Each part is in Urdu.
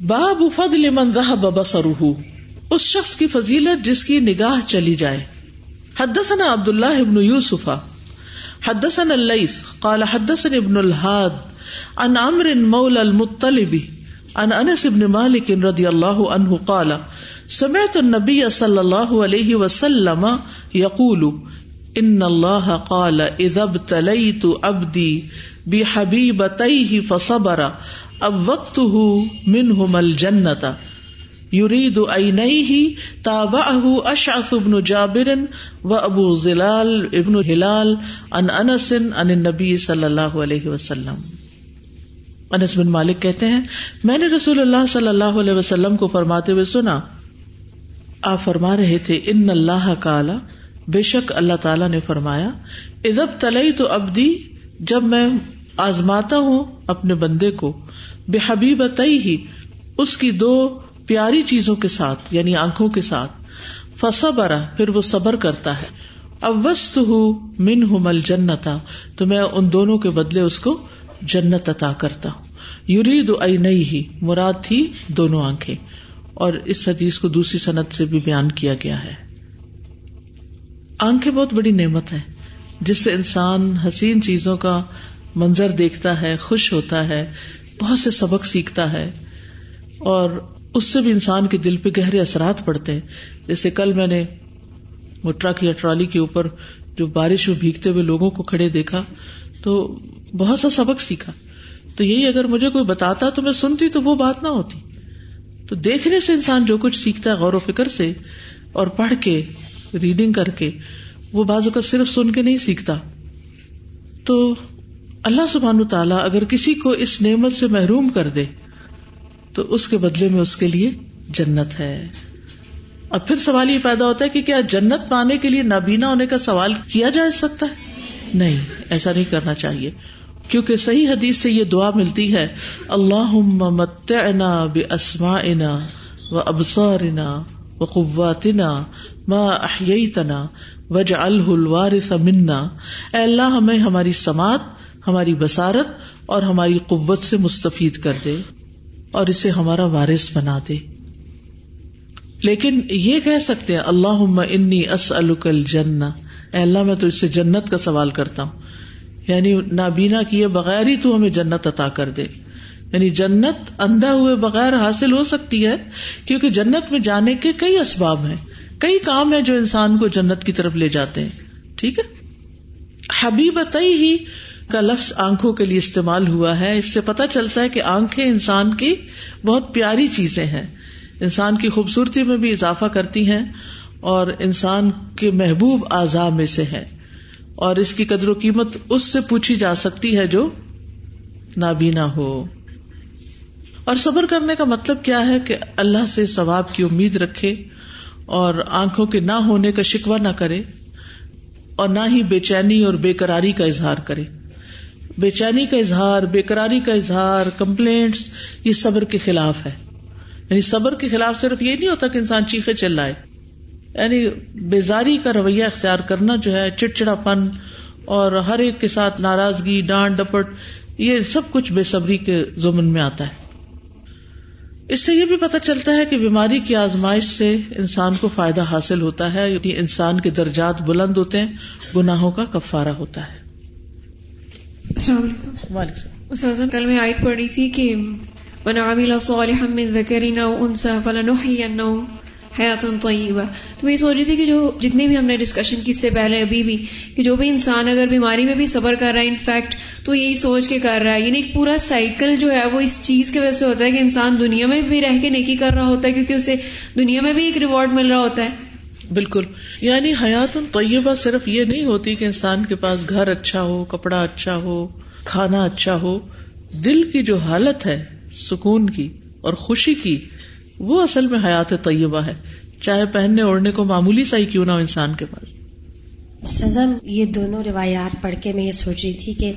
باب فضل من ذهب بصره. اس شخص کی فضیلت جس کی نگاہ چلی جائے. حدثنا عبد الله ابن يوسف حدثنا الليث. قال حدثنا ابن الهاد. عن عمرو مولى المطلب. عن انس بن مالك رضي الله عنه قال سمعت النبي صلى الله عليه وسلم يقول ان الله قال اذا ابتليت عبدي بحبيبتيه فصبر اب وقت منہم الجنت. یرید عینیہ تابعہ اشعث ابن جابر و ابو زلال ابن ہلال ان انس ان النبی صلی اللہ علیہ وسلم. انس بن مالک کہتے ہیں، میں نے رسول اللہ صلی اللہ علیہ وسلم کو فرماتے ہوئے سنا، آپ فرما رہے تھے، ان اللہ کالا، بے شک اللہ تعالی نے فرمایا ادب تلئی تو ابدی جب میں آزماتا ہوں اپنے بندے کو بے حبیب ہی اس کی دو پیاری چیزوں کے ساتھ یعنی آنکھوں کے ساتھ۔ فسا برا پھر وہ صبر کرتا ہے۔ اب وسط ہوں من ہوں مل جنتا تو میں ان دونوں کے بدلے اس کو جنت عطا کرتا ہوں۔ یوری دو نئی ہی مراد تھی دونوں آنکھیں۔ اور اس حدیث کو دوسری صنعت سے بھی بیان کیا گیا ہے۔ آنکھیں بہت بڑی نعمت ہے جس سے انسان حسین چیزوں کا منظر دیکھتا ہے، خوش ہوتا ہے۔ بہت سے سبق سیکھتا ہے اور اس سے بھی انسان کے دل پہ گہرے اثرات پڑتے ہیں۔ جیسے کل میں نے وہ ٹرک یا ٹرالی کے اوپر جو بارش میں بھیگتے ہوئے لوگوں کو کھڑے دیکھا تو بہت سا سبق سیکھا۔ تو یہی اگر مجھے کوئی بتاتا تو میں سنتی تو وہ بات نہ ہوتی۔ تو دیکھنے سے انسان جو کچھ سیکھتا ہے غور و فکر سے اور پڑھ کے، ریڈنگ کر کے، وہ بازو کا صرف سن کے نہیں سیکھتا۔ تو اللہ سبحان تعالیٰ اگر کسی کو اس نعمت سے محروم کر دے، تو اس کے بدلے میں اس کے لیے جنت ہے۔ اور پھر سوال یہ پیدا ہوتا ہے کہ کیا جنت پانے کے لیے نابینا ہونے کا سوال کیا جا سکتا ہے؟ نہیں، ایسا نہیں کرنا چاہیے۔ کیونکہ صحیح حدیث سے یہ دعا ملتی ہے اللہ متعنا باسماعنا و ابصارنا و قواتنا ما احییتنا وجعلہ الوارث منا۔ اے اللہ، ہمیں ہماری سماعت ہماری بسارت اور ہماری قوت سے مستفید کر دے اور اسے ہمارا وارث بنا دے۔ لیکن یہ کہہ سکتے ہیں اللہ انی الجنہ۔ اے اللہ، میں تو اس سے جنت کا سوال کرتا ہوں۔ یعنی نابینا کیے بغیر ہی تو ہمیں جنت عطا کر دے۔ یعنی جنت اندھا ہوئے بغیر حاصل ہو سکتی ہے، کیونکہ جنت میں جانے کے کئی اسباب ہیں۔ کئی کام ہیں جو انسان کو جنت کی طرف لے جاتے ہیں۔ ٹھیک ہے؟ حبیب ہی کا لفظ آنکھوں کے لیے استعمال ہوا ہے۔ اس سے پتا چلتا ہے کہ آنکھیں انسان کی بہت پیاری چیزیں ہیں۔ انسان کی خوبصورتی میں بھی اضافہ کرتی ہیں اور انسان کے محبوب اعضاء میں سے ہے اور اس کی قدر و قیمت اس سے پوچھی جا سکتی ہے جو نابینا ہو۔ اور صبر کرنے کا مطلب کیا ہے کہ اللہ سے ثواب کی امید رکھے اور آنکھوں کے نہ ہونے کا شکوہ نہ کرے اور نہ ہی بے چینی اور بے قراری کا اظہار کرے۔ بے چینی کا اظہار، بے قراری کا اظہار کمپلینٹس یہ صبر کے خلاف ہے۔ یعنی صبر کے خلاف صرف یہ نہیں ہوتا کہ انسان چیخے چلائے۔ یعنی بیزاری کا رویہ اختیار کرنا جو ہے چڑچڑا پن اور ہر ایک کے ساتھ ناراضگی، ڈانٹ، ڈپٹ، یہ سب کچھ بے صبری کے زمن میں آتا ہے۔ اس سے یہ بھی پتہ چلتا ہے کہ بیماری کی آزمائش سے انسان کو فائدہ حاصل ہوتا ہے۔ یعنی انسان کے درجات بلند ہوتے ہیں، گناہوں کا کفارہ ہوتا ہے۔ السلام علیکم. کل میں آیت پڑھی تھی کہ من عمل صالحا من ذکر او انثى فلنحيينه حیات طیبہ۔ تو میں یہ سوچ رہی تھی کہ جو جتنی بھی ہم نے ڈسکشن کی اس سے پہلے ابھی بھی کہ جو بھی انسان اگر بیماری میں بھی صبر کر رہا ہے انفیکٹ تو یہی سوچ کے کر رہا ہے۔ یعنی ایک پورا سائیکل جو ہے وہ اس چیز کی وجہ سے ہوتا ہے کہ انسان دنیا میں بھی رہ کے نیکی کر رہا ہوتا ہے کیونکہ اسے دنیا میں بھی ایک ریوارڈ مل رہا ہوتا ہے۔ بالکل۔ یعنی حیات طیبہ صرف یہ نہیں ہوتی کہ انسان کے پاس گھر اچھا ہو، کپڑا اچھا ہو، کھانا اچھا ہو، دل کی جو حالت ہے، سکون کی اور خوشی کی، وہ اصل میں حیات طیبہ ہے۔ چاہے پہننے اوڑھنے کو معمولی سا ہی کیوں نہ ہو انسان کے پاس۔ سزم یہ دونوں روایات پڑھ کے میں یہ سوچ رہی تھی کہ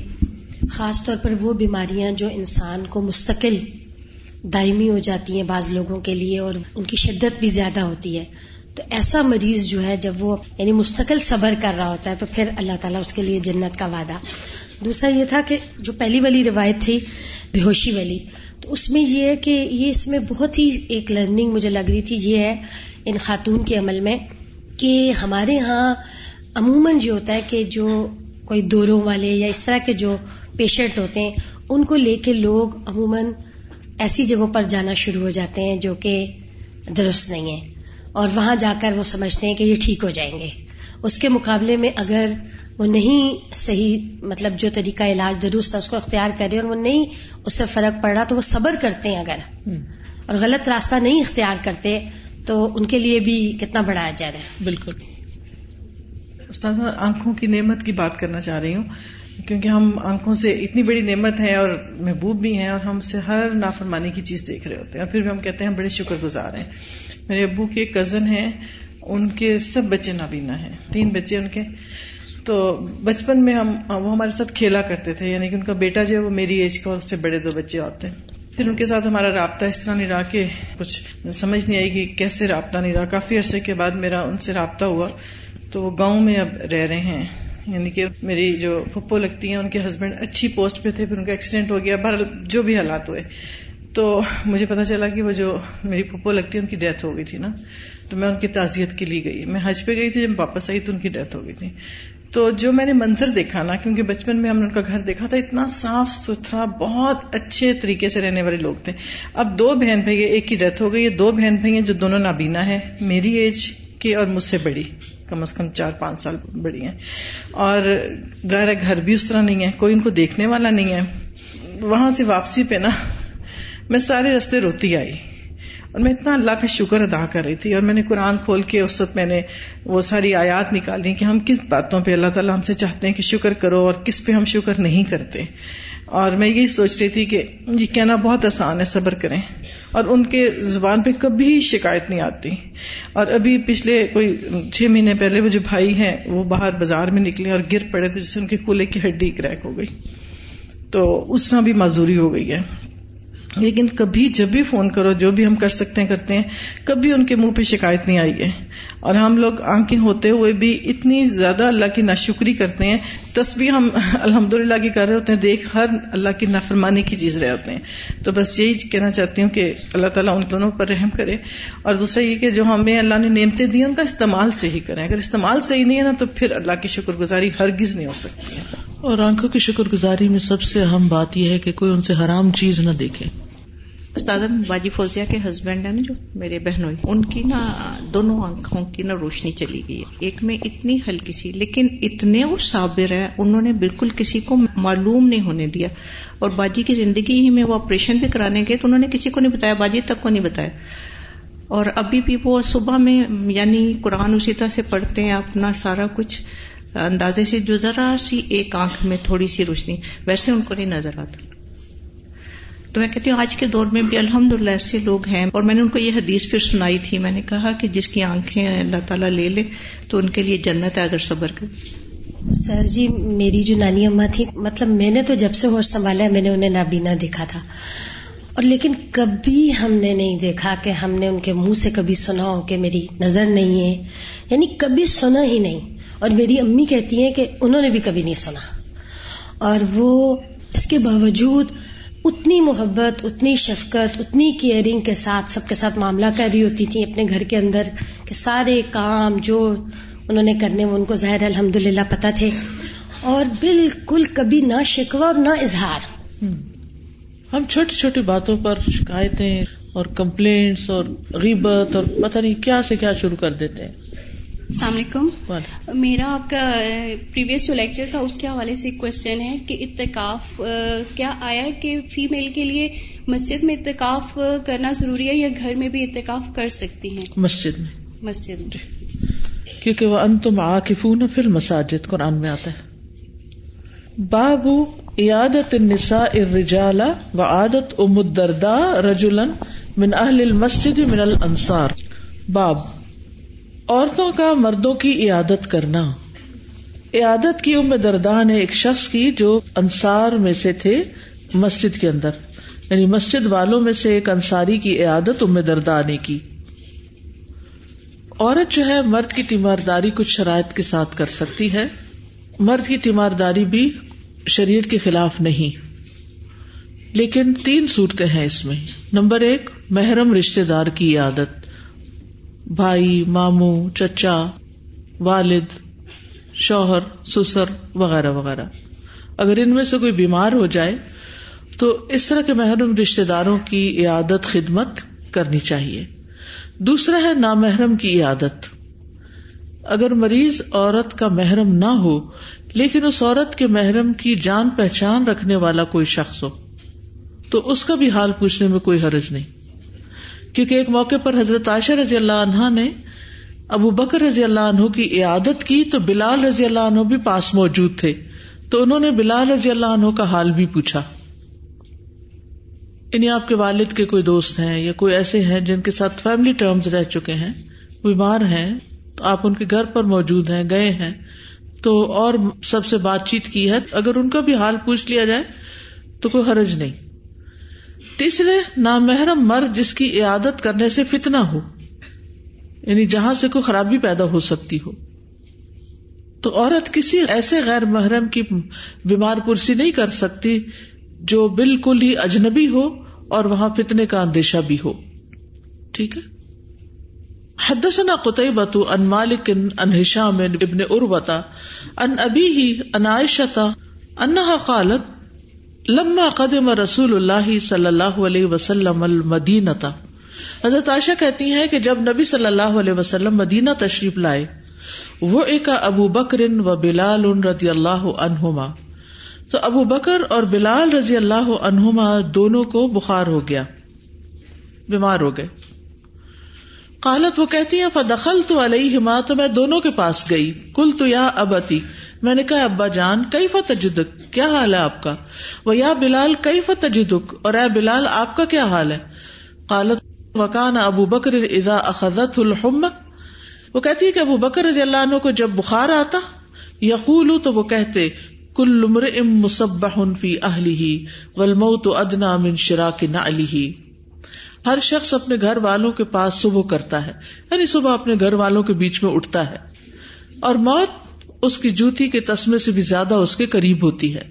خاص طور پر وہ بیماریاں جو انسان کو مستقل دائمی ہو جاتی ہیں بعض لوگوں کے لیے اور ان کی شدت بھی زیادہ ہوتی ہے۔ تو ایسا مریض جو ہے، جب وہ یعنی مستقل صبر کر رہا ہوتا ہے، تو پھر اللہ تعالیٰ اس کے لیے جنت کا وعدہ۔ دوسرا یہ تھا کہ جو پہلی والی روایت تھی بے ہوشی والی، تو اس میں یہ ہے کہ یہ اس میں بہت ہی ایک لرننگ مجھے لگ رہی تھی۔ یہ ہے ان خاتون کے عمل میں کہ ہمارے ہاں عموماً جو ہوتا ہے کہ جو کوئی دوروں والے یا اس طرح کے جو پیشنٹ ہوتے ہیں، ان کو لے کے لوگ عموماً ایسی جگہوں پر جانا شروع ہو جاتے ہیں جو کہ درست نہیں ہے اور وہاں جا کر وہ سمجھتے ہیں کہ یہ ٹھیک ہو جائیں گے۔ اس کے مقابلے میں اگر وہ نہیں صحیح مطلب جو طریقہ علاج درست ہے اس کو اختیار کرے اور وہ نہیں اس سے فرق پڑ رہا تو وہ صبر کرتے ہیں اگر۔ اور غلط راستہ نہیں اختیار کرتے تو ان کے لیے بھی کتنا بڑا اجر ہے۔ بالکل۔ استاد آنکھوں کی نعمت کی بات کرنا چاہ رہی ہوں۔ کیونکہ ہم آنکھوں سے اتنی بڑی نعمت ہے اور محبوب بھی ہیں اور ہم سے ہر نافرمانی کی چیز دیکھ رہے ہوتے ہیں اور پھر بھی ہم کہتے ہیں بڑے شکر گزار ہیں۔ میرے ابو کے کزن ہیں، ان کے سب بچے نابینا ہیں، تین بچے ان کے۔ تو بچپن میں ہم، وہ ہمارے ساتھ کھیلا کرتے تھے یعنی کہ ان کا بیٹا جو ہے وہ میری ایج کا اور اس سے بڑے دو بچے اور تھے پھر ان کے ساتھ ہمارا رابطہ اس طرح نہیں رہا کہ کچھ سمجھ نہیں آئی کہ کیسے رابطہ نہیں رہا کافی عرصے کے بعد میرا ان سے رابطہ ہوا، تو وہ گاؤں میں اب رہ رہے ہیں۔ یعنی کہ میری جو پھپھو لگتی ہیں، ان کے ہسبینڈ اچھی پوسٹ پہ تھے، پھر ان کا ایکسیڈنٹ ہو گیا بہر جو بھی حالات ہوئے۔ تو مجھے پتا چلا کہ وہ جو میری پھپھو لگتی ہے ان کی ڈیتھ ہو گئی تھی نا۔ تو میں ان کی تعزیت کے لیے گئی۔ میں حج پہ گئی تھی، جب واپس آئی تو ان کی ڈیتھ ہو گئی تھی۔ تو جو میں نے منظر دیکھا نا، کیونکہ بچپن میں ہم نے ان کا گھر دیکھا تھا، اتنا صاف ستھرا، بہت اچھے طریقے سے رہنے والے لوگ تھے۔ اب دو بہن بھائی، ایک کی ڈیتھ ہو گئی دو بہن بھائی ہیں جو دونوں نابینا ہے میری ایج کی اور مجھ سے بڑی۔ کم از کم چار پانچ سال بڑی ہیں۔ اور ظاہر گھر بھی اس طرح نہیں ہے، کوئی ان کو دیکھنے والا نہیں ہے۔ وہاں سے واپسی پہ نا میں سارے رستے روتی آئی۔ اور میں اتنا اللہ کا شکر ادا کر رہی تھی اور میں نے قرآن کھول کے اس وقت میں نے وہ ساری آیات نکالی کہ ہم کس باتوں پہ اللہ تعالیٰ ہم سے چاہتے ہیں کہ شکر کرو اور کس پہ ہم شکر نہیں کرتے۔ اور میں یہی سوچ رہی تھی کہ یہ کہنا بہت آسان ہے، صبر کریں۔ اور ان کے زبان پہ کبھی شکایت نہیں آتی۔ اور ابھی پچھلے کوئی چھ مہینے پہلے وہ جو بھائی ہیں، وہ باہر بازار میں نکلے اور گر پڑے تھے، جس سے ان کے کولے کی ہڈی کریک ہو گئی۔ تو اس طرح بھی معذوری ہو گئی ہے۔ لیکن کبھی جب بھی فون کرو، جو بھی ہم کر سکتے ہیں، کرتے ہیں، کبھی ان کے منہ پہ شکایت نہیں آئی ہے۔ اور ہم لوگ آنکھیں ہوتے ہوئے بھی اتنی زیادہ اللہ کی ناشکری کرتے ہیں۔ تصویر ہم الحمد للہ کی کر رہے ہوتے ہیں۔ دیکھ، ہر اللہ کی نافرمانی کی چیز رہے ہوتے ہیں۔ تو بس یہی کہنا چاہتی ہوں کہ اللہ تعالیٰ ان دونوں پر رحم کرے۔ اور دوسرا یہ کہ جو ہمیں اللہ نے نعمتیں دی ان کا استعمال صحیح کریں۔ اگر استعمال صحیح نہیں ہے نا، تو پھر اللہ کی شکر گزاری ہرگز نہیں ہو سکتی ہے۔ اور آنکھوں کی شکر گزاری میں سب سے اہم بات یہ ہے کہ کوئی ان سے حرام چیز نہ دیکھے۔ استاد باجی فوزیا کے ہسبینڈ ہیں نا جو میرے بہنوں ان کی نا دونوں آنکھوں کی نا روشنی چلی گئی ہے۔ ایک میں اتنی ہلکی سی، لیکن اتنے وہ صابر ہے انہوں نے بالکل کسی کو معلوم نہیں ہونے دیا۔ اور باجی کی زندگی ہی میں وہ آپریشن بھی کرانے گئے تو انہوں نے کسی کو نہیں بتایا، باجی تک کو نہیں بتایا۔ اور ابھی بھی وہ صبح میں یعنی قرآن اسی طرح سے پڑھتے ہیں، اپنا سارا کچھ اندازے سے جو ذرا سی ایک آنکھ میں تھوڑی سی روشنی، ویسے ان کو نہیں نظر آتا۔ تو میں کہتی ہوں آج کے دور میں بھی الحمد للہ ایسے لوگ ہیں اور میں نے ان کو یہ حدیث پھر سنائی تھی میں نے کہا کہ جس کی آنکھیں اللہ تعالیٰ لے لے تو ان کے لیے جنت ہے اگر صبر کرے۔ سر جی میری جو نانی اماں تھی مطلب میں نے تو جب سے ہوش سنبھالا ہے، میں نے انہیں نابینا دیکھا تھا۔ اور لیکن کبھی ہم نے نہیں دیکھا کہ ہم نے ان کے منہ سے کبھی سنا ہو کہ میری نظر نہیں ہے۔ یعنی کبھی سنا ہی نہیں۔ اور میری امی کہتی ہیں کہ انہوں نے بھی کبھی نہیں سنا۔ اور وہ اس کے باوجود اتنی محبت، اتنی شفقت، اتنی کیئرنگ کے ساتھ سب کے ساتھ معاملہ کر رہی ہوتی تھی اپنے گھر کے اندر کہ سارے کام جو انہوں نے کرنے وہ ان کو ظاہر الحمد للہ پتہ تھے اور بالکل کبھی نہ شکوہ اور نہ اظہار۔ ہم چھوٹی چھوٹی باتوں پر شکایتیں اور کمپلینٹس اور غیبت اور پتہ نہیں کیا سے کیا شروع کر دیتے ہیں۔ السلام علیکم۔ میرا آپ کا پریویس جو لیکچر تھا اس کے حوالے سے ایک کوشچن ہے کہ اتکاف کیا آیا کہ فیمل کے لیے مسجد میں اتکاف کرنا ضروری ہے یا گھر میں بھی اتکاف کر سکتی ہیں؟ مسجد میں۔ مسجد میں۔ کیونکہ وہ انتم عاکفون فی المساجد قرآن میں آتا ہے۔ باب عیادت النساء الرجال و عادت ام رجلا من اہل المسجد من الانصار۔ باب عورتوں کا مردوں کی عیادت کرنا۔ عیادت کی ام دردان نے ایک شخص کی جو انصار میں سے تھے مسجد کے اندر۔ یعنی مسجد والوں میں سے ایک انصاری کی عیادت ام دردا نے کی۔ عورت جو ہے مرد کی تیمارداری کچھ شرائط کے ساتھ کر سکتی ہے۔ مرد کی تیمارداری بھی شریر کے خلاف نہیں۔ لیکن تین صورتیں ہیں اس میں۔ نمبر ایک، محرم رشتے دار کی عادت بھائی، ماموں، چچا، والد، شوہر، سسر وغیرہ وغیرہ۔ اگر ان میں سے کوئی بیمار ہو جائے، تو اس طرح کے محرم رشتے داروں کی عیادت خدمت کرنی چاہیے۔ دوسرا ہے نامحرم کی عیادت۔ اگر مریض عورت کا محرم نہ ہو، لیکن اس عورت کے محرم کی جان پہچان رکھنے والا کوئی شخص ہو، تو اس کا بھی حال پوچھنے میں کوئی حرج نہیں۔ کیونکہ ایک موقع پر حضرت عائشہ رضی اللہ عنہا نے ابو بکر رضی اللہ عنہ کی عیادت کی تو بلال رضی اللہ عنہ بھی پاس موجود تھے تو انہوں نے بلال رضی اللہ عنہ کا حال بھی پوچھا۔ انہیں آپ کے والد کے کوئی دوست ہیں یا کوئی ایسے ہیں جن کے ساتھ فیملی ٹرمز رہ چکے ہیں، بیمار ہیں، تو آپ ان کے گھر پر موجود ہیں، گئے ہیں۔ تو اور سب سے بات چیت کی ہے، اگر ان کا بھی حال پوچھ لیا جائے تو کوئی حرج نہیں۔ تیسرے نامحرم مرد جس کی عیادت کرنے سے فتنا ہو یعنی جہاں سے کوئی خرابی پیدا ہو سکتی ہو۔ تو عورت کسی ایسے غیر محرم کی بیمار پرسی نہیں کر سکتی جو بالکل ہی اجنبی ہو اور وہاں فتنے کا اندیشہ بھی ہو۔ ٹھیک ہے؟ حدثنا قطعبۃ ان مالک ان ہشام ابن اروتا ان ابی ہی ان عائشہ انہا قالت لما قدم رسول اللہ صلی اللہ علیہ وسلم المدینہ حضرت عائشہ کہتی ہیں کہ جب نبی صلی اللہ علیہ وسلم مدینہ تشریف لائے وہ ایک ابو بکر و بلال رضی اللہ عنہما۔ تو ابو بکر اور بلال رضی اللہ عنہما دونوں کو بخار ہو گیا، بیمار ہو گئے۔ قالت، وہ کہتی ہیں فدخل تو علیہ تو میں دونوں کے پاس گئی۔ کل تو یا ابتی میں نے کہا، ابا جان کئی فتجدک کیا حال ہے آپ کا؟ وہ یا بلال کئی فتجدک اور اے بلال، آپ کا کیا حال ہے؟ قالت وکان ابو بکر اذا اخذت الحم وہ کہتی ہے کہ ابو بکر رضی اللہ عنہ کو جب بخار آتا یقول تو وہ کہتے، کل ام مصبح فی اہلی والموت ادنا من شراک نعلی ہر شخص اپنے گھر والوں کے پاس صبح کرتا ہے یعنی صبح اپنے گھر والوں کے بیچ میں اٹھتا ہے۔ اور موت اس کی جوتی کے تسمے سے بھی زیادہ اس کے قریب ہوتی ہے۔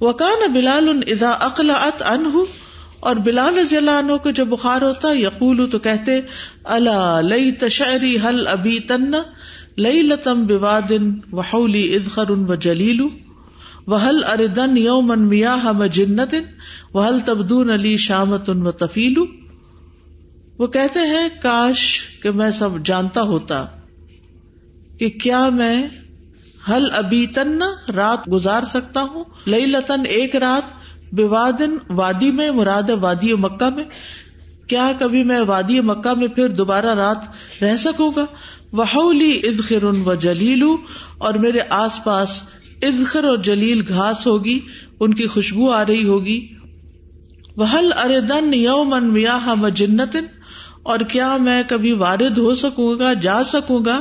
وکان بلال ان اذا اقلعت عنہ اور بلال رضی اللہ عنہ کو جب بخار ہوتا، یقول تو کہتے اللہ لئی تشری حل ابی تن لئی لتم بوادن وحولی ادخر و جلیل وحل اردن یومن میاہ مجنت وحل تبدون علی شامت ان و تفیل وہ کہتے ہیں، کاش کہ میں سب جانتا ہوتا کہ کیا میں حل ابی تن رات گزار سکتا ہوں لئی لتن ایک رات بوادن وادی میں، مراد وادی مکہ میں۔ کیا کبھی میں وادی مکہ میں پھر دوبارہ رات رہ سکوں گا؟ وحولی ادخر و جلیل، اور میرے آس پاس ادخر اور جلیل گھاس ہوگی، ان کی خوشبو آ رہی ہوگی۔ وحل اردن یومن میاہ مجنت اور کیا میں کبھی وارد ہو سکوں گا، جا سکوں گا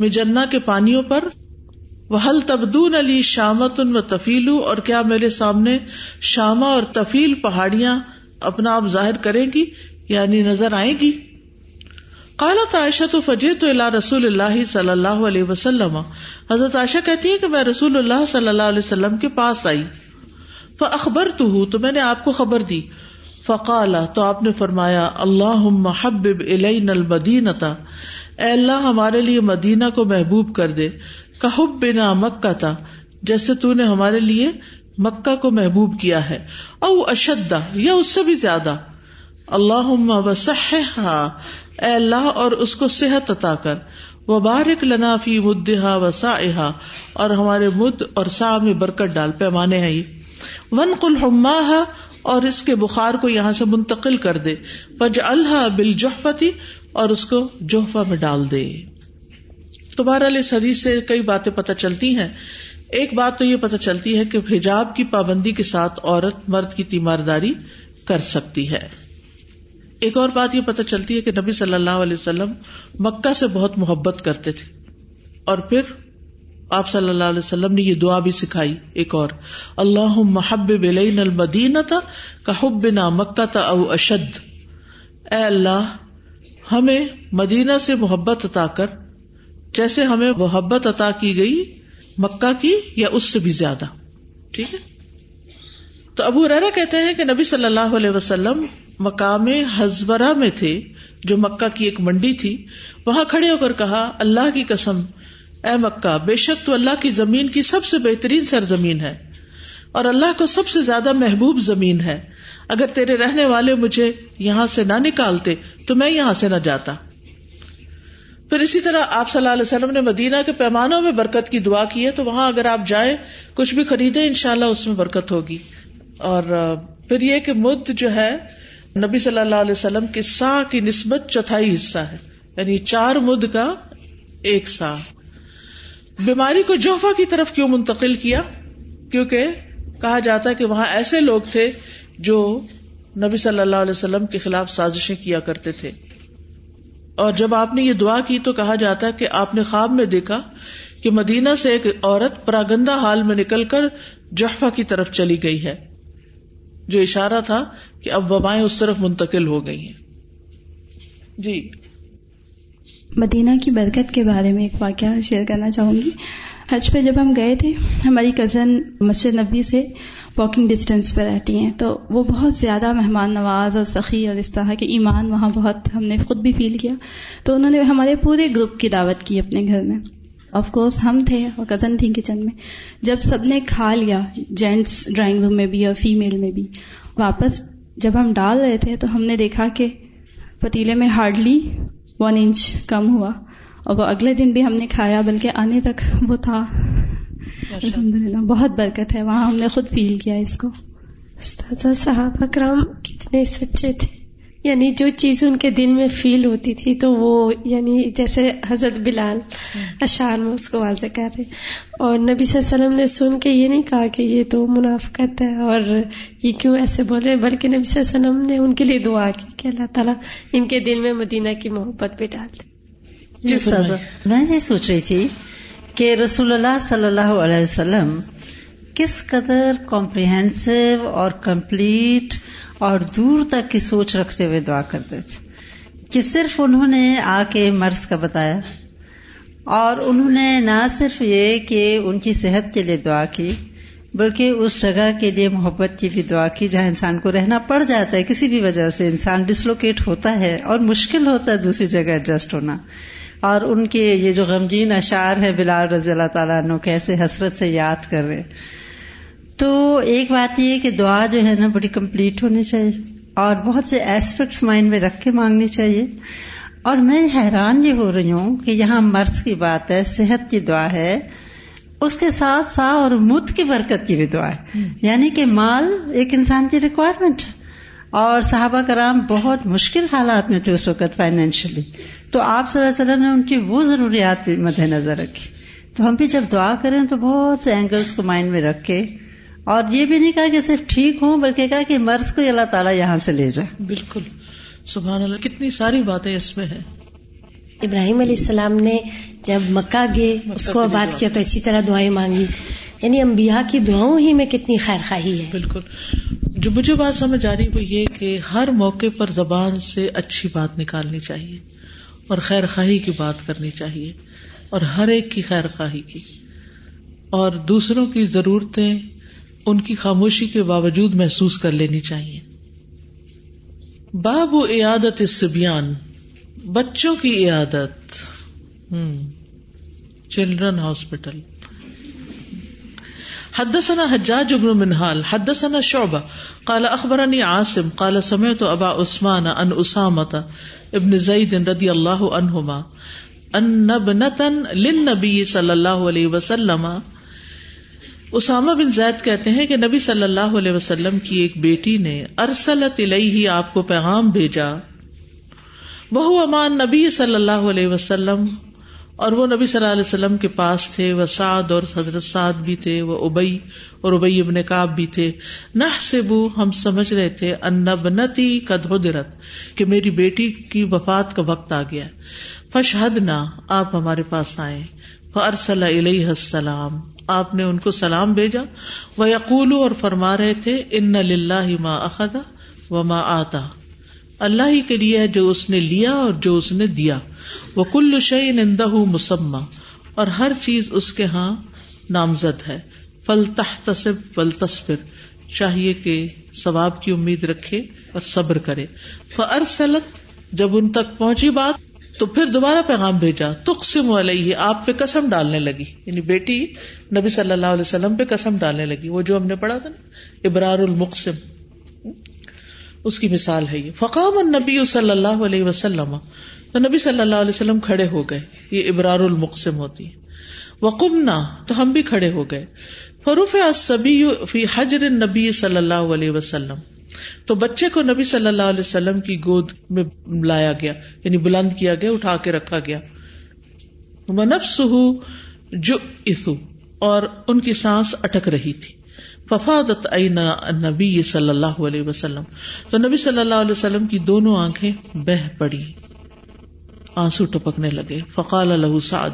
میں جنا کے پانیوں پر؟ وہ تبدون علی شامت ان و تفیلو اور کیا میرے سامنے شامہ اور تفیل پہاڑیاں اپنا آپ ظاہر کرے گی؟ یعنی نظر آئے گی؟ کالت عائشہ تو فجے تو اللہ رسول اللہ صلی اللہ علیہ وسلم۔ حضرت عائشہ کہتی ہے کہ میں رسول اللہ صلی اللہ علیہ وسلم کے پاس آئی۔ اخبر تو ہوں تو میں نے آپ کو خبر دی۔ فقال، تو آپ نے فرمایا اللہ محبب الین المدینتا اے اللہ، ہمارے لیے مدینہ کو محبوب کر دے۔ کہب بنا مکہ تھا، جیسے تو نے ہمارے لیے مکہ کو محبوب کیا ہے۔ او اشدا یا اس سے بھی زیادہ۔ اللہ اے اللہ اور اس کو صحت عطا کر۔ وہ بارک لنا فی مدحا و سا اور ہمارے مد اور سا میں برکت ڈال، پیمانے ہیں یہ۔ ون کل اور اس کے بخار کو یہاں سے منتقل کر دے۔ پج اللہ بل اور اس کو جوفا میں ڈال دے۔ تو بہرحال اس حدیث سے کئی باتیں پتہ چلتی ہیں۔ ایک بات تو یہ پتہ چلتی ہے کہ حجاب کی پابندی کے ساتھ عورت مرد کی تیمارداری کر سکتی ہے۔ ایک اور بات یہ پتہ چلتی ہے کہ نبی صلی اللہ علیہ وسلم مکہ سے بہت محبت کرتے تھے۔ اور پھر آپ صلی اللہ علیہ وسلم نے یہ دعا بھی سکھائی ایک اور۔ اللہ محب بلین المدینہ تھا کہ حب مکہ تھا او اشد۔ اے اللہ، ہمیں مدینہ سے محبت عطا کر جیسے ہمیں محبت عطا کی گئی مکہ کی یا اس سے بھی زیادہ۔ ٹھیک ہے؟ تو ابو ریرا کہتے ہیں کہ نبی صلی اللہ علیہ وسلم مقام ہزبرا میں تھے، جو مکہ کی ایک منڈی تھی۔ وہاں کھڑے ہو کر کہا، اللہ کی قسم، اے مکہ، بے شک تو اللہ کی زمین کی سب سے بہترین سرزمین ہے اور اللہ کو سب سے زیادہ محبوب زمین ہے۔ اگر تیرے رہنے والے مجھے یہاں سے نہ نکالتے، تو میں یہاں سے نہ جاتا۔ پھر اسی طرح آپ صلی اللہ علیہ وسلم نے مدینہ کے پیمانوں میں برکت کی دعا کی ہے، تو وہاں اگر آپ جائیں، کچھ بھی خریدیں ان شاء اللہ اس میں برکت ہوگی۔ اور پھر یہ کہ مد جو ہے، نبی صلی اللہ علیہ وسلم کے سا کی نسبت چوتھائی حصہ ہے۔ یعنی چار مد کا ایک سا بیماری کو جوفا کی طرف کیوں منتقل کیا؟ کیونکہ کہا جاتا ہے کہ وہاں ایسے لوگ تھے جو نبی صلی اللہ علیہ وسلم کے خلاف سازشیں کیا کرتے تھے۔ اور جب آپ نے یہ دعا کی تو کہا جاتا ہے کہ آپ نے خواب میں دیکھا کہ مدینہ سے ایک عورت پراگندہ حال میں نکل کر جحفہ کی طرف چلی گئی ہے، جو اشارہ تھا کہ اب وبائیں اس طرف منتقل ہو گئی ہیں۔ جی۔ مدینہ کی برکت کے بارے میں ایک واقعہ شیئر کرنا چاہوں گی۔ حج پہ جب ہم گئے تھے، ہماری کزن مسجد نبی سے واکنگ ڈسٹینس پہ رہتی ہیں، تو وہ بہت زیادہ مہمان نواز اور سخی اور اس طرح کے ایمان وہاں بہت ہم نے خود بھی فیل کیا۔ تو انہوں نے ہمارے پورے گروپ کی دعوت کی اپنے گھر میں۔ آف کورس ہم تھے اور کزن تھی کچن میں۔ جب سب نے کھا لیا جینٹس ڈرائنگ روم میں بھی اور فیمل میں بھی، واپس جب ہم ڈال رہے تھے تو ہم نے دیکھا کہ پتیلے میں ہارڈلی ون انچ کم ہوا۔ اور وہ اگلے دن بھی ہم نے کھایا بلکہ آنے تک وہ تھا۔ الحمد للہ بہت برکت ہے۔ وہاں ہم نے خود فیل کیا اس کو۔ صاحب اکرام کتنے سچے تھے۔ یعنی جو چیز ان کے دل میں فیل ہوتی تھی تو وہ یعنی جیسے حضرت بلال اشار میں اس کو واضح کر رہے اور نبی صلی اللہ علیہ وسلم نے سن کے یہ نہیں کہا کہ یہ تو منافقت ہے اور یہ کیوں ایسے بول رہے بلکہ نبی صلی اللہ علیہ وسلم نے ان کے لیے دعا کی کہ اللہ تعالیٰ ان کے دل میں مدینہ کی محبت بھی ڈال دے۔ میں یہ سوچ رہی تھی کہ رسول اللہ صلی اللہ علیہ وسلم کس قدر کمپریہنسو اور کمپلیٹ اور دور تک کی سوچ رکھتے ہوئے دعا کرتے تھے۔ کہ صرف انہوں نے آ کے مرض کا بتایا اور انہوں نے نہ صرف یہ کہ ان کی صحت کے لیے دعا کی بلکہ اس جگہ کے لیے محبت کی بھی دعا کی جہاں انسان کو رہنا پڑ جاتا ہے کسی بھی وجہ سے انسان ڈسلوکیٹ ہوتا ہے اور مشکل ہوتا ہے دوسری جگہ ایڈجسٹ ہونا۔ اور ان کے یہ جو غمگین اشعار ہے بلال رضی اللہ تعالیٰ عنہ کیسے حسرت سے یاد کر رہے تو ایک بات یہ کہ دعا جو ہے نا بڑی کمپلیٹ ہونی چاہیے اور بہت سے ایسپیکٹس مائنڈ میں رکھ کے مانگنی چاہیے۔ اور میں حیران یہ ہو رہی ہوں کہ یہاں مرض کی بات ہے صحت کی دعا ہے اس کے ساتھ سا اور مت کی برکت کی بھی دعا ہے۔ یعنی کہ مال ایک انسان کی ریکوائرمنٹ ہے۔ اور صحابہ کرام بہت مشکل حالات میں تھے اس وقت فائنینشلی تو آپ صلی اللہ علیہ وسلم نے ان کی وہ ضروریات بھی مد نظر رکھی۔ تو ہم بھی جب دعا کریں تو بہت سے اینگلس کو مائنڈ میں رکھے اور یہ بھی نہیں کہا کہ صرف ٹھیک ہوں بلکہ کہا کہ مرض کو اللہ تعالیٰ یہاں سے لے جائے۔ بالکل۔ سبحان اللہ کتنی ساری باتیں اس میں ہیں۔ ابراہیم علیہ السلام نے جب مکہ گئے اس کو بات کیا تو اسی طرح دعائیں مانگی۔ یعنی انبیاء کی دعاؤں ہی میں کتنی خیر خواہی ہے۔ بالکل۔ جو مجھے بات سمجھ آ رہی وہ یہ کہ ہر موقع پر زبان سے اچھی بات نکالنی چاہیے۔ اور خیر خواہی کی بات کرنی چاہیے اور ہر ایک کی خیر خواہی کی۔ اور دوسروں کی ضرورتیں ان کی خاموشی کے باوجود محسوس کر لینی چاہیے۔ باب و عیادت سبیان بچوں کی عیادت چلڈرن ہاسپٹل حدثنا حجاج ابن منحال، حدثنا شعبہ، قال اخبرني عاصم، قال سمعت ابا عثمان ان اسامة ابن زید رضی اللہ عنہما ان ابنتا للنبی صلی اللہ علیہ وسلم۔ اسامہ بن زید کہتے ہیں کہ نبی صلی اللہ علیہ وسلم کی ایک بیٹی نے ارسلت ہی آپ کو پیغام بھیجا۔ بہو امان نبی صلی اللہ علیہ وسلم۔ اور وہ نبی صلی اللہ علیہ وسلم کے پاس تھے، وہ سعد اور حضرت سعد بھی تھے، وہ ابئی اور ابئی ابن کاب بھی تھے۔ نہ سبو ہم سمجھ رہے تھے انبنتی کدرت کہ میری بیٹی کی وفات کا وقت آ گیا۔ فشہد نہ آپ ہمارے پاس آئے۔ فرسل علیہ السلام، آپ نے ان کو سلام بھیجا۔ وہ یقول اور فرما رہے تھے، ان لاہ ما اخدا و ما آتا۔ اللہ ہی کے لیے جو اس نے لیا اور جو اس نے دیا۔ وہ کل شعین اندہ مسمہ اور ہر چیز اس کے ہاں نامزد ہے۔ فل تحتصب فل تصبر چاہیے کہ ثواب کی امید رکھے اور صبر کرے۔ فرسلت جب ان تک پہنچی بات، تو پھر دوبارہ پیغام بھیجا۔ تقسم علیہ آپ پہ قسم ڈالنے لگی۔ یعنی بیٹی نبی صلی اللہ علیہ وسلم پہ قسم ڈالنے لگی۔ وہ جو ہم نے پڑھا تھا نا، ابرار المقسم۔ اس کی مثال ہے یہ۔ فقام النبی صلی اللہ علیہ وسلم، تو نبی صلی اللہ علیہ وسلم کھڑے ہو گئے۔ یہ ابرار المقسم ہوتی ہے۔ وقمنا، تو ہم بھی کھڑے ہو گئے۔ فروف فی حجر نبی صلی اللہ علیہ وسلم۔ تو بچے کو نبی صلی اللہ علیہ وسلم کی گود میں لایا گیا یعنی بلند کیا گیا، اٹھا کے رکھا گیا۔ منف جو اور ان کی سانس اٹک رہی تھی۔ ففادت نبی صلی اللہ علیہ وسلم۔ تو نبی صلی اللہ علیہ وسلم کی دونوں آنکھیں بہ پڑی، آنسو ٹپکنے لگے۔ فقال الح سعد۔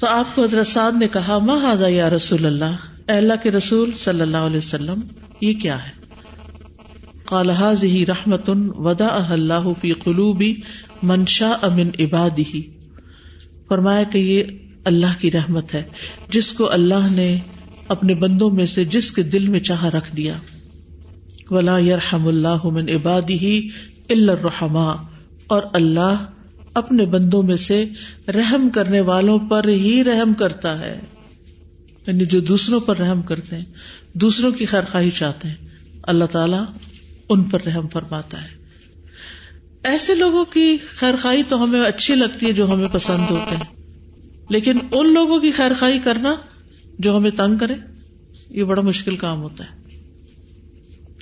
تو آپ کو حضرت سعد نے کہا، ما ماں یا رسول اللہ؟ اے اللہ کے رسول صلی اللہ علیہ وسلم، یہ کیا ہے؟ قال هذه رحمت وداءها الله في قلوب من شاء من عباده۔ فرمایا کہ یہ اللہ کی رحمت ہے، جس کو اللہ نے اپنے بندوں میں سے جس کے دل میں چاہ رکھ دیا۔ ولا يرحم الله من عباده الا الرحماء۔ اور اللہ اپنے بندوں میں سے رحم کرنے والوں پر ہی رحم کرتا ہے۔ یعنی جو دوسروں پر رحم کرتے ہیں، دوسروں کی خیر خواہی چاہتے ہیں، اللہ تعالی ان پر رحم فرماتا ہے۔ ایسے لوگوں کی خیر خائی تو ہمیں اچھی لگتی ہے جو ہمیں پسند ہوتے ہیں، لیکن ان لوگوں کی خیر خائی کرنا جو ہمیں تنگ کرے، یہ بڑا مشکل کام ہوتا ہے۔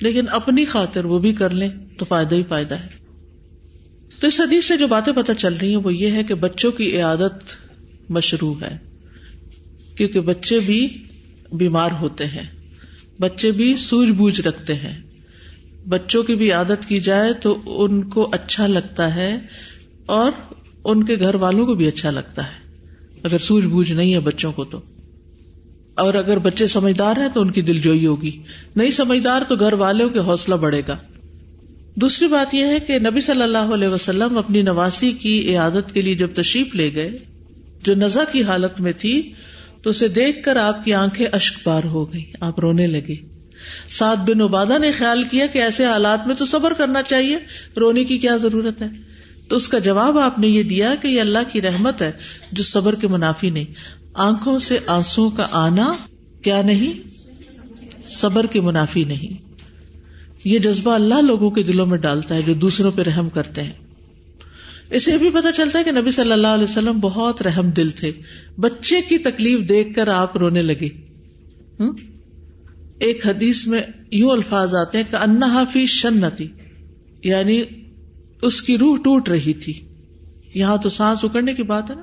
لیکن اپنی خاطر وہ بھی کر لیں تو فائدہ ہی فائدہ ہے۔ تو اس حدیث سے جو باتیں پتہ چل رہی ہیں وہ یہ ہے کہ بچوں کی عیادت مشروع ہے۔ کیونکہ بچے بھی بیمار ہوتے ہیں۔ بچے بھی سوج بوجھ رکھتے ہیں۔ بچوں کی بھی عادت کی جائے تو ان کو اچھا لگتا ہے اور ان کے گھر والوں کو بھی اچھا لگتا ہے۔ اگر سوج بوجھ نہیں ہے بچوں کو تو۔ اور اگر بچے سمجھدار ہیں تو ان کی دل جوئی ہوگی۔ نہیں سمجھدار تو گھر والوں کے حوصلہ بڑھے گا۔ دوسری بات یہ ہے کہ نبی صلی اللہ علیہ وسلم اپنی نواسی کی عادت کے لیے جب تشریف لے گئے، جو نزا کی حالت میں تھی، تو اسے دیکھ کر آپ کی آنکھیں اشک بار ہو گئی آپ رونے لگے۔ سعد بن عبادہ نے خیال کیا کہ ایسے حالات میں تو صبر کرنا چاہیے۔ رونے کی کیا ضرورت ہے؟ تو اس کا جواب آپ نے یہ دیا کہ یہ اللہ کی رحمت ہے جو صبر کے منافی نہیں۔ آنکھوں سے آنسو کا آنا کیا نہیں؟ صبر کے منافی نہیں۔ یہ جذبہ اللہ لوگوں کے دلوں میں ڈالتا ہے جو دوسروں پہ رحم کرتے ہیں۔ اسے بھی پتا چلتا ہے کہ نبی صلی اللہ علیہ وسلم بہت رحم دل تھے۔ بچے کی تکلیف دیکھ کر آپ رونے لگے۔ ایک حدیث میں یوں الفاظ آتے ہیں کہ انہا فی شنتی یعنی اس کی روح ٹوٹ رہی تھی۔ یہاں تو سانس اکڑنے کی بات ہے نا۔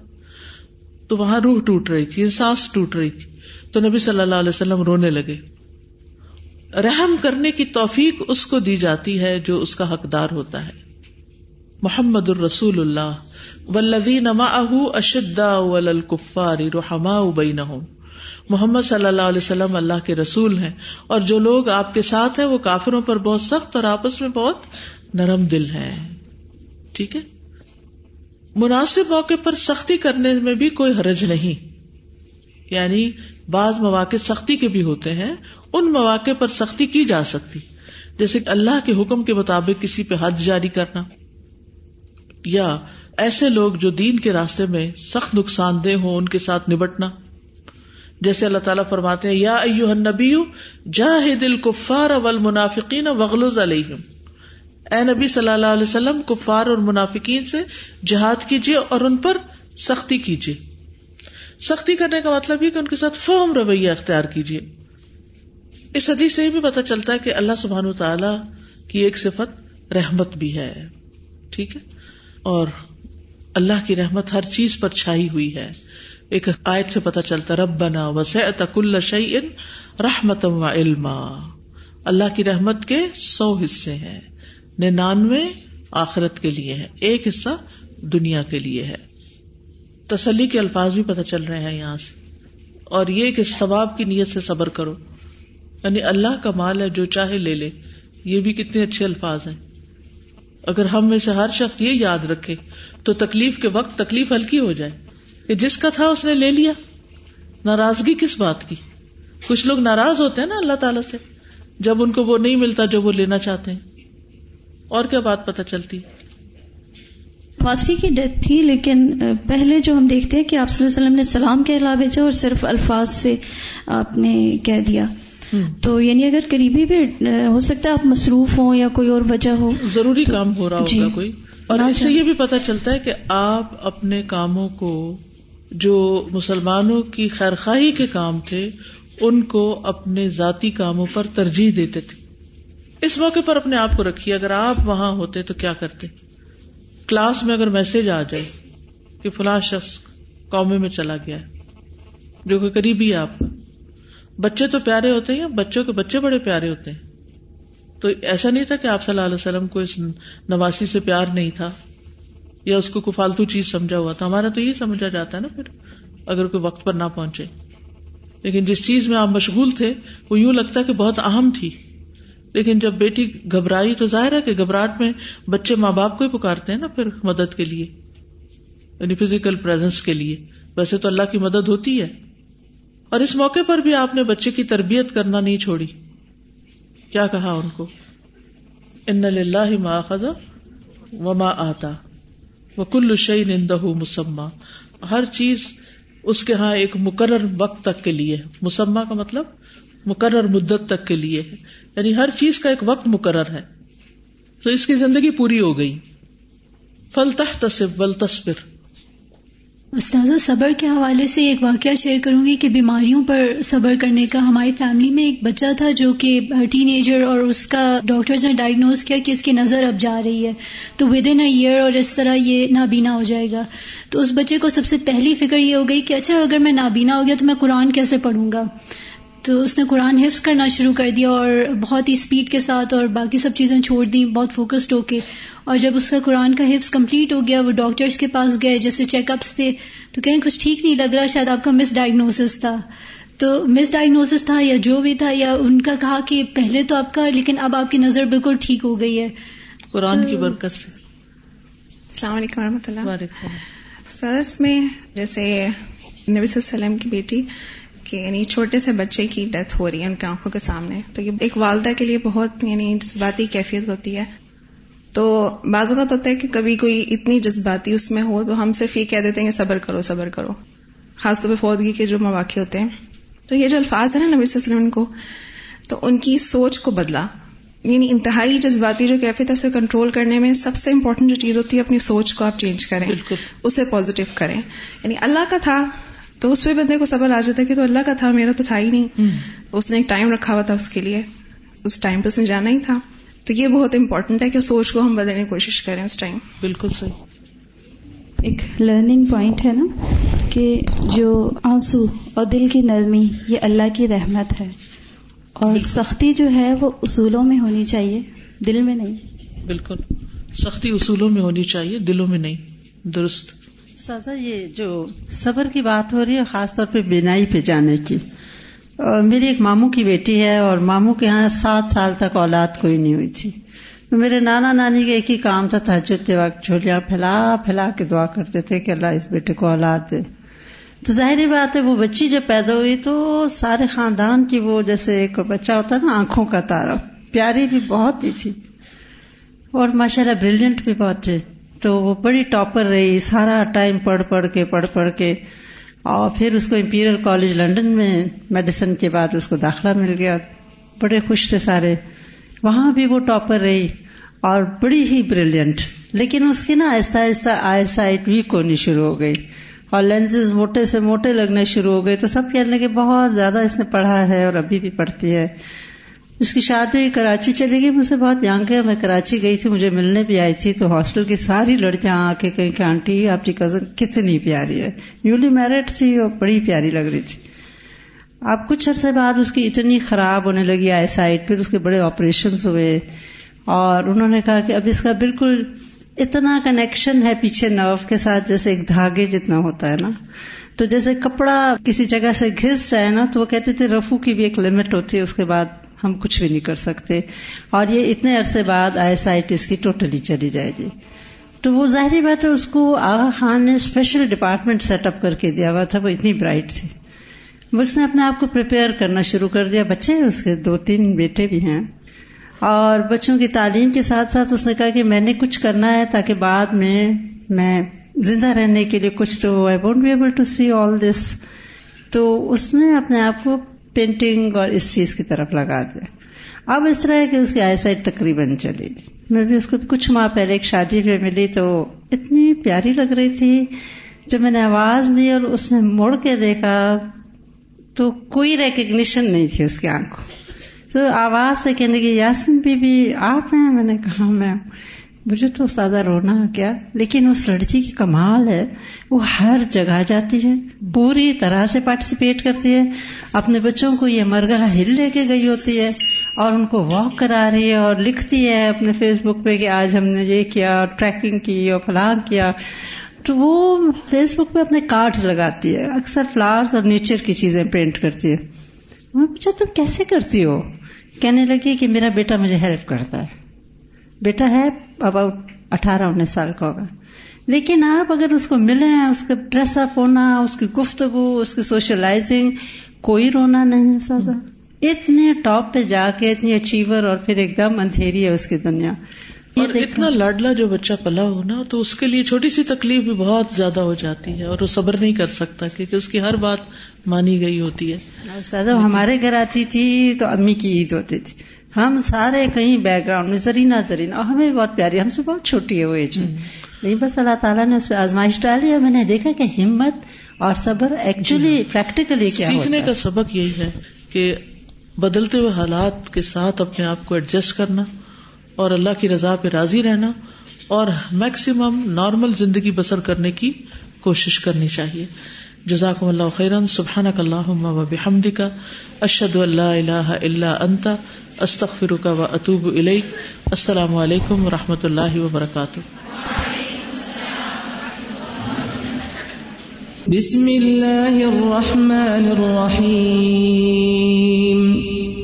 تو وہاں روح ٹوٹ رہی تھی سانس ٹوٹ رہی تھی۔ تو نبی صلی اللہ علیہ وسلم رونے لگے۔ رحم کرنے کی توفیق اس کو دی جاتی ہے جو اس کا حقدار ہوتا ہے۔ محمد الرسول اللہ ولدین اشدا ولکفاری رحما بینہم۔ محمد صلی اللہ علیہ وسلم اللہ کے رسول ہیں۔ اور جو لوگ آپ کے ساتھ ہیں، وہ کافروں پر بہت سخت اور آپس میں بہت نرم دل ہیں۔ ٹھیک ہے؟ مناسب موقع پر سختی کرنے میں بھی کوئی حرج نہیں۔ یعنی بعض مواقع سختی کے بھی ہوتے ہیں، ان مواقع پر سختی کی جا سکتی۔ جیسے اللہ کے حکم کے مطابق کسی پہ حد جاری کرنا۔ یا ایسے لوگ جو دین کے راستے میں سخت نقصان دہ ہوں، ان کے ساتھ نبٹنا۔ جیسے اللہ تعالیٰ فرماتے ہیں، یا ایو نبی جاہد الکفار والمنافقین وغلظ علیہم۔ اے نبی صلی اللہ علیہ وسلم، کفار اور منافقین سے جہاد کیجیے اور ان پر سختی کیجیے سختی کرنے کا مطلب یہ کہ ان کے ساتھ فہم رویہ اختیار کیجیے اس حدیث سے یہ بھی پتہ چلتا ہے کہ اللہ سبحان تعالی کی ایک صفت رحمت بھی ہے، ٹھیک ہے؟ اور اللہ کی رحمت ہر چیز پر چھائی ہوئی ہے۔ ایک آیت سے پتا چلتا رب بنا وسعت کل شعین رحمت و علما۔ اللہ کی رحمت کے سو حصے ہیں۔ ننانوے آخرت کے لیے ہے، ایک حصہ دنیا کے لیے ہے۔ تسلی کے الفاظ بھی پتہ چل رہے ہیں یہاں سے۔ اور یہ کہ ثواب کی نیت سے صبر کرو۔ یعنی اللہ کا مال ہے، جو چاہے لے لے۔ یہ بھی کتنے اچھے الفاظ ہیں۔ اگر ہم میں سے ہر شخص یہ یاد رکھے، تو تکلیف کے وقت تکلیف ہلکی ہو جائے۔ کہ جس کا تھا اس نے لے لیا۔ ناراضگی کس بات کی؟ کچھ لوگ ناراض ہوتے ہیں نا اللہ تعالیٰ سے، جب ان کو وہ نہیں ملتا جو وہ لینا چاہتے ہیں۔ اور کیا بات پتہ چلتی؟ واسی کی ڈیتھ تھی لیکن پہلے جو ہم دیکھتے ہیں کہ آپ صلی اللہ علیہ وسلم نے سلام کے علاوہ جو اور صرف الفاظ سے آپ نے کہہ دیا۔ تو یعنی اگر قریبی بھی ہو سکتا ہے آپ مصروف ہوں یا کوئی اور وجہ ہو ضروری کام ہو رہا ہوگا جی کوئی۔ اور اس سے یہ بھی پتا چلتا ہے کہ آپ اپنے کاموں کو جو مسلمانوں کی خیرخواہی کے کام تھے ان کو اپنے ذاتی کاموں پر ترجیح دیتے تھے۔ اس موقع پر اپنے آپ کو رکھیے، اگر آپ وہاں ہوتے تو کیا کرتے؟ کلاس میں اگر میسج آ جائے کہ فلاں شخص قومے میں چلا گیا جو کہ قریبی ہے آپ کا۔ بچے تو پیارے ہوتے ہیں، بچوں کے بچے بڑے پیارے ہوتے ہیں۔ تو ایسا نہیں تھا کہ آپ صلی اللہ علیہ وسلم کو اس نواسی سے پیار نہیں تھا، یا اس کو کوئی فالتو چیز سمجھا ہوا تھا؟ ہمارا تو یہی سمجھا جاتا ہے نا پھر، اگر کوئی وقت پر نہ پہنچے۔ لیکن جس چیز میں آپ مشغول تھے، وہ یوں لگتا کہ بہت اہم تھی۔ لیکن جب بیٹی گھبرائی تو ظاہر ہے کہ گھبراہٹ میں بچے ماں باپ کو ہی پکارتے ہیں نا پھر مدد کے لیے یعنی فزیکل پرزنس کے لیے۔ ویسے تو اللہ کی مدد ہوتی ہے۔ اور اس موقع پر بھی آپ نے بچے کی تربیت کرنا نہیں چھوڑی۔ کیا کہا ان کو؟ ان ما خزا و ماں آتا۔ وہ کل شعین اندہ مسمہ ہر چیز اس کے ہاں ایک مقرر وقت تک کے لیے۔ مسمہ کا مطلب مقرر مدت تک کے لیے ہے۔ یعنی ہر چیز کا ایک وقت مقرر ہے۔ تو اس کی زندگی پوری ہو گئی۔ فل تصب بل تصبر استاذہ، صبر کے حوالے سے ایک واقعہ شیئر کروں گی کہ بیماریوں پر صبر کرنے کا ہماری فیملی میں ایک بچہ تھا جو کہ ٹین ایجر اور اس کا ڈاکٹرز نے ڈائگنوز کیا کہ اس کی نظر اب جا رہی ہے۔ تو ود ان اے ایئر اور اس طرح یہ نابینا ہو جائے گا۔ تو اس بچے کو سب سے پہلی فکر یہ ہو گئی کہ اچھا اگر میں نابینا ہو گیا تو میں قرآن کیسے پڑھوں گا؟ تو اس نے قرآن حفظ کرنا شروع کر دیا اور بہت ہی اسپیڈ کے ساتھ اور باقی سب چیزیں چھوڑ دیں بہت فوکسڈ ہو کے۔ اور جب اس کا قرآن کا حفظ کمپلیٹ ہو گیا وہ ڈاکٹرس کے پاس گئے جیسے چیک اپس تھے تو کہیں کچھ ٹھیک نہیں لگ رہا شاید آپ کا مس ڈائگنوسس تھا۔ تو مس ڈائگنوسس تھا یا جو بھی تھا یا ان کا کہا کہ پہلے تو آپ کا لیکن اب آپ کی نظر بالکل ٹھیک ہو گئی ہے۔ قرآن کی برکت سے۔ السلام علیکم و رحمۃ اللہ میں جیسے نبی صلی اللہ علیہ وسلم کی بیٹی کہ یعنی چھوٹے سے بچے کی ڈیتھ ہو رہی ہے ان کی آنکھوں کے سامنے تو یہ ایک والدہ کے لیے بہت یعنی جذباتی کیفیت ہوتی ہے۔ تو بعض اوقات ہوتا ہے کہ کبھی کوئی اتنی جذباتی اس میں ہو تو ہم صرف یہ کہہ دیتے ہیں کہ صبر کرو صبر کرو۔ خاص طور پہ فوتگی کے جو مواقع ہوتے ہیں۔ تو یہ جو الفاظ ہیں نا نبی صلی اللہ علیہ وسلم کو تو ان کی سوچ کو بدلا۔ یعنی انتہائی جذباتی جو کیفیت ہے اسے کنٹرول کرنے میں سب سے امپورٹنٹ جو چیز ہوتی ہے اپنی سوچ کو آپ چینج کریں۔ اسے پازیٹو کریں۔ یعنی اللہ کا تھا تو اس پہ بندے کو سبر آ جاتا ہے کہ تو اللہ کا تھا میرا تو تھا ہی نہیں۔ اس نے ایک ٹائم رکھا ہوا تھا اس کے لیے۔ اس ٹائم پہ اس نے جانا ہی تھا۔ تو یہ بہت امپورٹنٹ ہے کہ سوچ کو ہم بدلنے کی کوشش کریں اس ٹائم بالکل صحیح۔ ایک لرننگ پوائنٹ ہے نا کہ جو آنسو اور دل کی نرمی یہ اللہ کی رحمت ہے۔ اور سختی جو ہے وہ اصولوں میں ہونی چاہیے دل میں نہیں۔ بالکل۔ سختی اصولوں میں ہونی چاہیے دلوں میں نہیں۔ درست۔ سازا، یہ جو صبر کی بات ہو رہی ہے، خاص طور پہ بینائی پہ جانے کی۔ میری ایک ماموں کی بیٹی ہے اور ماموں کے یہاں سات سال تک اولاد کوئی نہیں ہوئی تھی۔ میرے نانا نانی کا ایک ہی کام تھا تحجد وقت جھولیاں پھیلا پھیلا کے دعا کرتے تھے کہ اللہ اس بیٹے کو اولاد دے۔ تو ظاہری بات ہے، وہ بچی جب پیدا ہوئی تو سارے خاندان کی وہ جیسے ایک بچہ ہوتا ہے نا، آنکھوں کا تارا پیاری بھی بہت ہی تھی۔ اور ماشاء اللہ بریلینٹ بھی بہت تھے۔ تو وہ بڑی ٹاپر رہی، سارا ٹائم پڑھ پڑھ کے، پڑھ پڑھ کے۔ اور پھر اس کو امپیریل کالج لنڈن میں میڈیسن کے بعد اس کو داخلہ مل گیا۔ بڑے خوش تھے سارے۔ وہاں بھی وہ ٹاپر رہی اور بڑی ہی بریلینٹ لیکن اس کی نا آہستہ آہستہ آئی سائٹ ویک ہونی شروع ہو گئی۔ اور لینزز موٹے سے موٹے لگنے شروع ہو گئے۔ تو سب کہنے لگے، بہت زیادہ اس نے پڑھا ہے اور ابھی بھی پڑھتی ہے۔ اس کی شادی کراچی چلی گئی۔ مجھ سے بہت یانگ ہے۔ میں کراچی گئی تھی۔ مجھے ملنے بھی آئی تھی۔ تو ہاسٹل کی ساری لڑکیاں آ کے کہیں کہ آنٹی، آپ کی کزن کتنی پیاری ہے۔ نیولی میرڈ تھی اور بڑی پیاری لگ رہی تھی۔ اب کچھ عرصے بعد اس کی اتنی خراب ہونے لگی آئی سائڈ پھر اس کے بڑے آپریشن ہوئے۔ اور انہوں نے کہا کہ اب اس کا بالکل اتنا کنیکشن ہے پیچھے نرو کے ساتھ جیسے ایک دھاگے جتنا ہوتا ہے نا۔ تو جیسے کپڑا کسی جگہ سے گھس جائے نا تو وہ کہتے تھے رفو کی بھی ایک لمٹ ہوتی ہے۔ اس کے بعد ہم کچھ بھی نہیں کر سکتے۔ اور یہ اتنے عرصے بعد آئی ایس آئی ٹی کی ٹوٹلی چلی جائے گی۔ تو وہ ظاہری بات ہے، اس کو آغا خان نے اسپیشل ڈپارٹمنٹ سیٹ اپ کر کے دیا ہوا تھا، وہ اتنی برائٹ تھی۔ اس نے اپنے آپ کو پریپیئر کرنا شروع کر دیا۔ بچے، اس کے دو تین بیٹے بھی ہیں۔ اور بچوں کی تعلیم کے ساتھ ساتھ اس نے کہا کہ میں نے کچھ کرنا ہے تاکہ بعد میں میں زندہ رہنے کے لیے کچھ تو I won't be able to see all this تو اس نے اپنے آپ کو پینٹنگ اور اس چیز کی طرف لگا دیا۔ اب اس طرح ہے کہ اس کی آئی سائٹ تقریباً چلی میں بھی اس کو کچھ ماہ پہلے ایک شادی میں ملی تو اتنی پیاری لگ رہی تھی۔ جب میں نے آواز دی اور اس نے مڑ کے دیکھا تو کوئی ریکگنیشن نہیں تھی اس کی آنکھوں۔ تو آواز سے کہنے کی یاسمین بی بی آپ ہیں؟ میں نے کہا میں مجھے تو زیادہ رونا کیا، لیکن اس لڑکی کی کمال ہے، وہ ہر جگہ جاتی ہے، پوری طرح سے پارٹیسپیٹ کرتی ہے۔ اپنے بچوں کو یہ مرغہ ہل لے کے گئی ہوتی ہے اور ان کو واک کرا رہی ہے اور لکھتی ہے اپنے فیس بک پہ کہ آج ہم نے یہ کیا اور ٹریکنگ کی اور فلان کیا۔ تو وہ فیس بک پہ اپنے کارڈ لگاتی ہے، اکثر فلاورس اور نیچر کی چیزیں پرنٹ کرتی ہے۔ میں پوچھا، تم کیسے کرتی ہو؟ کہنے لگی کہ میرا بیٹا مجھے ہیلپ کرتا ہے۔ بیٹا ہے اباؤٹ اٹھارہ انیس سال کا ہوگا۔ لیکن آپ اگر اس کو ملیں اس کا ڈریس اپ ہونا اس کی گفتگو اس کی سوشلائزنگ کوئی رونا نہیں ہے سازا۔ اتنے ٹاپ پہ جا کے اتنی اچیور اور پھر ایک دم اندھیری ہے اس کی دنیا۔ اور اتنا لاڈلا جو بچہ پلا ہو نا تو اس کے لیے چھوٹی سی تکلیف بھی بہت زیادہ ہو جاتی ہے اور وہ صبر نہیں کر سکتا کیونکہ اس کی ہر بات مانی گئی ہوتی ہے۔ سادہ ہمارے گھر آتی تھی تو امی کی عید ہوتی تھی۔ ہم سارے کہیں بیک گراؤنڈ میں زرینہ زرینہ اور ہمیں بہت پیاری ہم سے بہت چھوٹی ہے وہ ایج نہیں بس اللہ تعالیٰ نے اس پہ آزمائش ڈالی اور میں نے دیکھا کہ ہمت اور صبر ایکچولی پریکٹیکلی کیا سیکھنے کا سبق یہی ہے کہ بدلتے ہوئے حالات کے ساتھ اپنے آپ کو ایڈجسٹ کرنا اور اللہ کی رضا پہ راضی رہنا اور میکسیمم نارمل زندگی بسر کرنے کی کوشش کرنی چاہیے۔ جزاک اللہ خیرن سبحان اللہ بحمد کا اشد اللہ اللہ اللہ انتا استخر کا و اطوب علیہ السلام علیکم و رحمۃ اللہ وبرکاتہ۔ بسم اللہ الرحمن الرحیم۔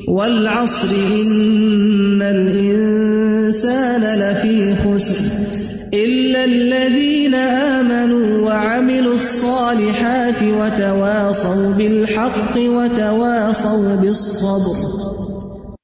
والعصر ان الانسان لفی خسر۔ الا الذين آمنوا وعملوا الصالحات وتواصوا بالحق وتواصوا بالصبر۔